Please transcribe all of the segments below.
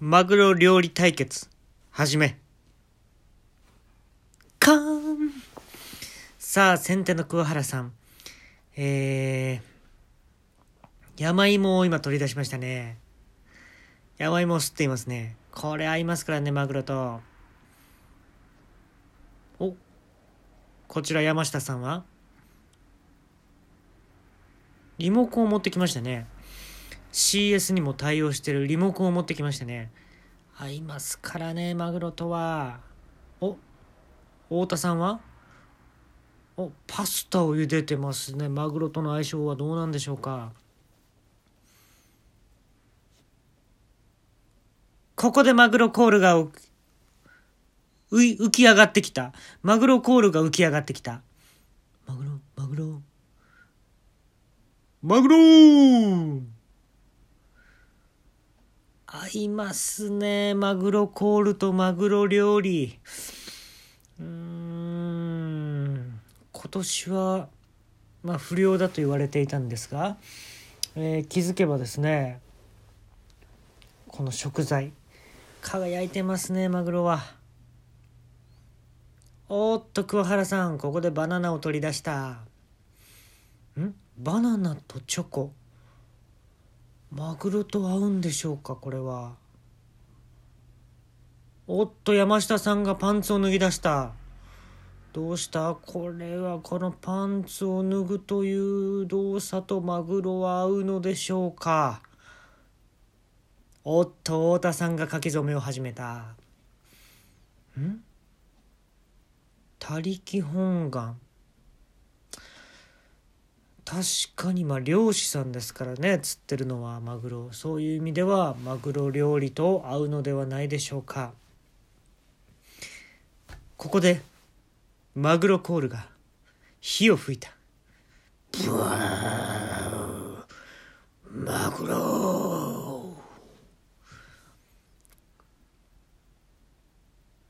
マグロ料理対決、はじめ。かーんさあ、先手の桑原さん。えー、山芋を今取り出しましたね。山芋を吸っていますね。これ合いますからね、マグロと。お、こちら山下さんは？リモコンを持ってきましたね。CS にも対応してるリモコンを持ってきましたね。合いますからね、マグロとは。お、太田さんは？お、パスタを茹でてますね。マグロとの相性はどうなんでしょうか。ここでマグロコールが浮き上がってきた。マグロコールが浮き上がってきた。マグロ、マグロ。マグロー合いますね。マグロコールとマグロ料理。うーん。今年は、まあ不漁だと言われていたんですが、えー気づけばですね、この食材、輝いてますね、マグロは。おっと、桑原さん、ここでバナナを取り出した。ん？バナナとチョコ？マグロと合うんでしょうかこれは。おっと山下さんがパンツを脱ぎ出した。どうした？これはこのパンツを脱ぐという動作とマグロは合うのでしょうか？おっと太田さんが書き初めを始めた。ん？他力本願。確かにまあ漁師さんですからね釣ってるのはマグロ。そういう意味ではマグロ料理と合うのではないでしょうか。ここでマグロコールが火を吹いた。ブワーマグロ。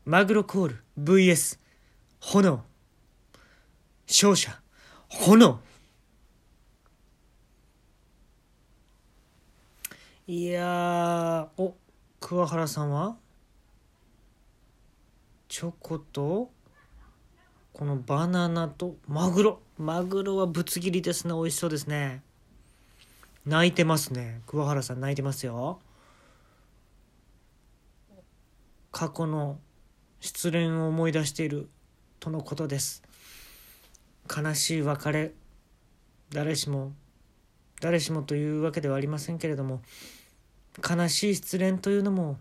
マグロコール VS 炎。勝者炎。いやー。お桑原さんは？チョコとこのバナナとマグロ。マグロはぶつ切りですね。美味しそうですね。泣いてますね。桑原さん泣いてますよ。過去の失恋を思い出している。とのことです。悲しい別れ。誰しも誰しもというわけではありませんけれども。悲しい失恋というのも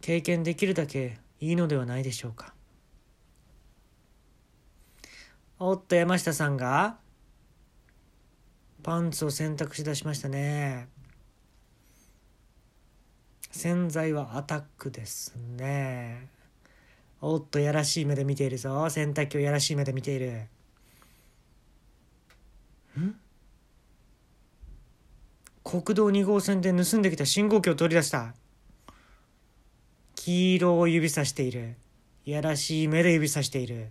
経験できるだけいいのではないでしょうか。おっと山下さんがパンツを洗濯しだしましたね。洗剤はアタックですね。おっとやらしい目で見ているぞ。洗濯機をやらしい目で見ている。ん？国道2号線で盗んできた信号機を取り出した。黄色を指さしている。いやらしい目で指さしている。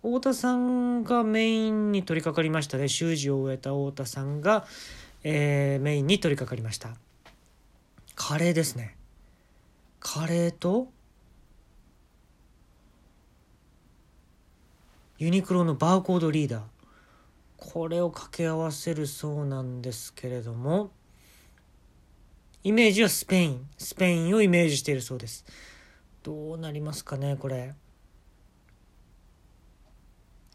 太田さんがメインに取り掛かりましたね。習字を終えた太田さんが、えーメインに取り掛かりました。カレーですね。カレーとユニクロのバーコードリーダー。これを掛け合わせるそうなんですけれどもイメージはスペイン。スペインをイメージしているそうです。どうなりますかねこれ。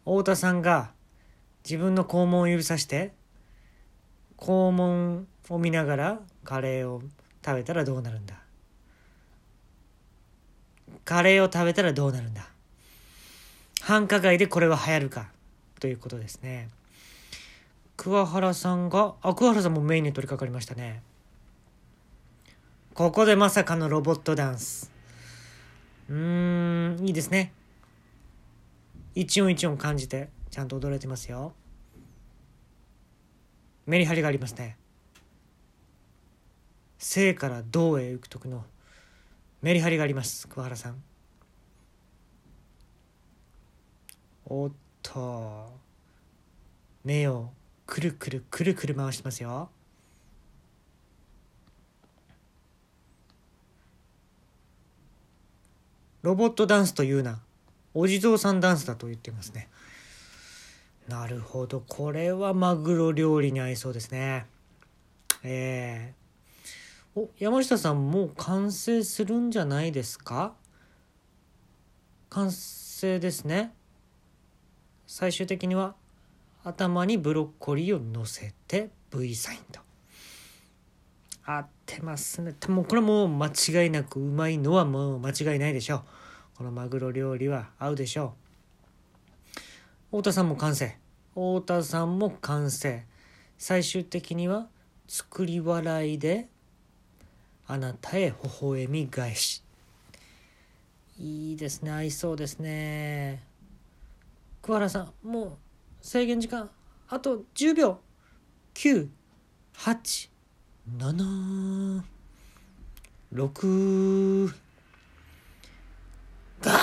太田さんが自分の肛門を指さして肛門を見ながらカレーを食べたらどうなるんだ。カレーを食べたらどうなるんだ。繁華街でこれは流行るかということですね。桑原さんがあ桑原さんもメインに取り掛かりましたね。ここでまさかのロボットダンス。うーんいいですね。一音一音感じてちゃんと踊れてますよ。メリハリがありますね。生から動へ行く時のメリハリがあります桑原さん。おっと目をくるくるくるくる回してますよ。ロボットダンスというな。お地蔵さんダンスだと言ってますね。なるほど。これはマグロ料理に合いそうですね。えー、お山下さんもう完成するんじゃないですか？完成ですね。最終的には。頭にブロッコリーを乗せて V サインと。合ってますね。もうこれもう間違いなくうまいのはもう間違いないでしょう。このマグロ料理は合うでしょう。太田さんも完成。太田さんも完成。最終的には作り笑いであなたへ微笑み返し。いいですね。合いそうですね。桑原さんもう制限時間。あと10秒。9 8 7 6ガー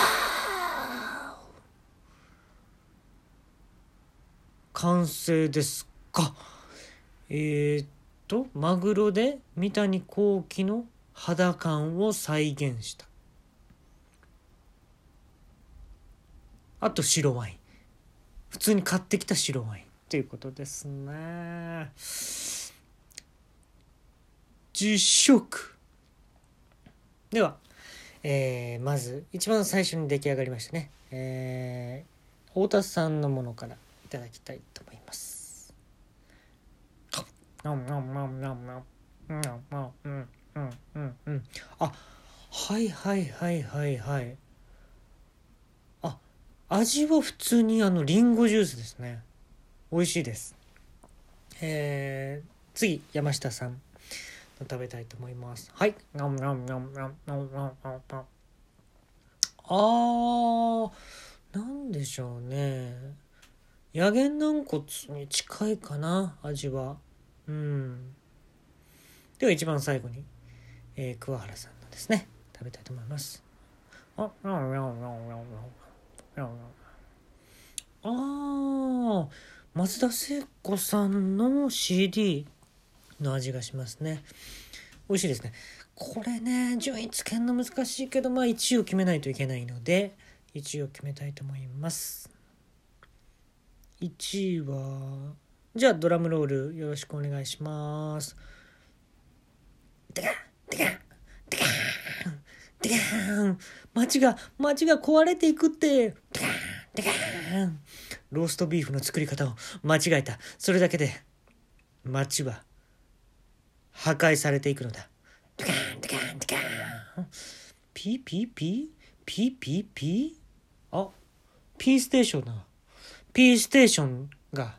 完成ですか。えー、っとマグロで三谷幸喜の肌感を再現した。あと白ワイン。普通に買ってきた白ワインっていうことですね。実食では、えー、まず一番最初に出来上がりましたね、えー、太田さんのものからいただきたいと思います。うんうんうんあはいはいはいはいはい。味は普通にあのリンゴジュースですね。美味しいです。えー、次山下さん食べたいと思います。はい。あーなんでしょうね。野源軟骨に近いかな味は。うん。では一番最後に、えー、桑原さんのですね食べたいと思います。ああ松田聖子さんの CD の味がしますね。美味しいですね。これね順位つけるの難しいけどまあ1位を決めないといけないので1位を決めたいと思います。1位はじゃあドラムロールよろしくお願いします。デカデカデカデカ街が街が壊れていくってデカデカローストビーフの作り方を間違えたそれだけで街は破壊されていくのだ。ドカンドカンドカンピーピーピー？ピーピーピー？あ、ピーステーションだ。ピーステーションが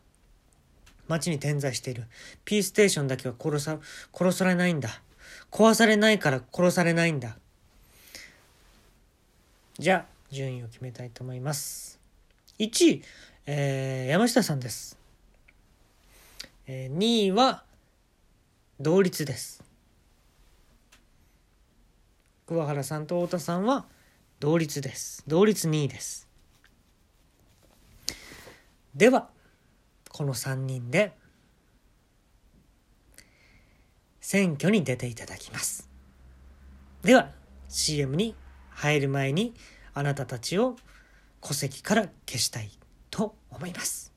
街に点在している。ピーステーションだけは殺さ、殺されないんだ。壊されないから殺されないんだ。じゃあ、順位を決めたいと思います。1位、えー、山下さんです。えー、2位は、同率です桑原さんと太田さんは同率です同率2位ですではこの3人で選挙に出ていただきますでは CM に入る前にあなたたちを戸籍から消したいと思います。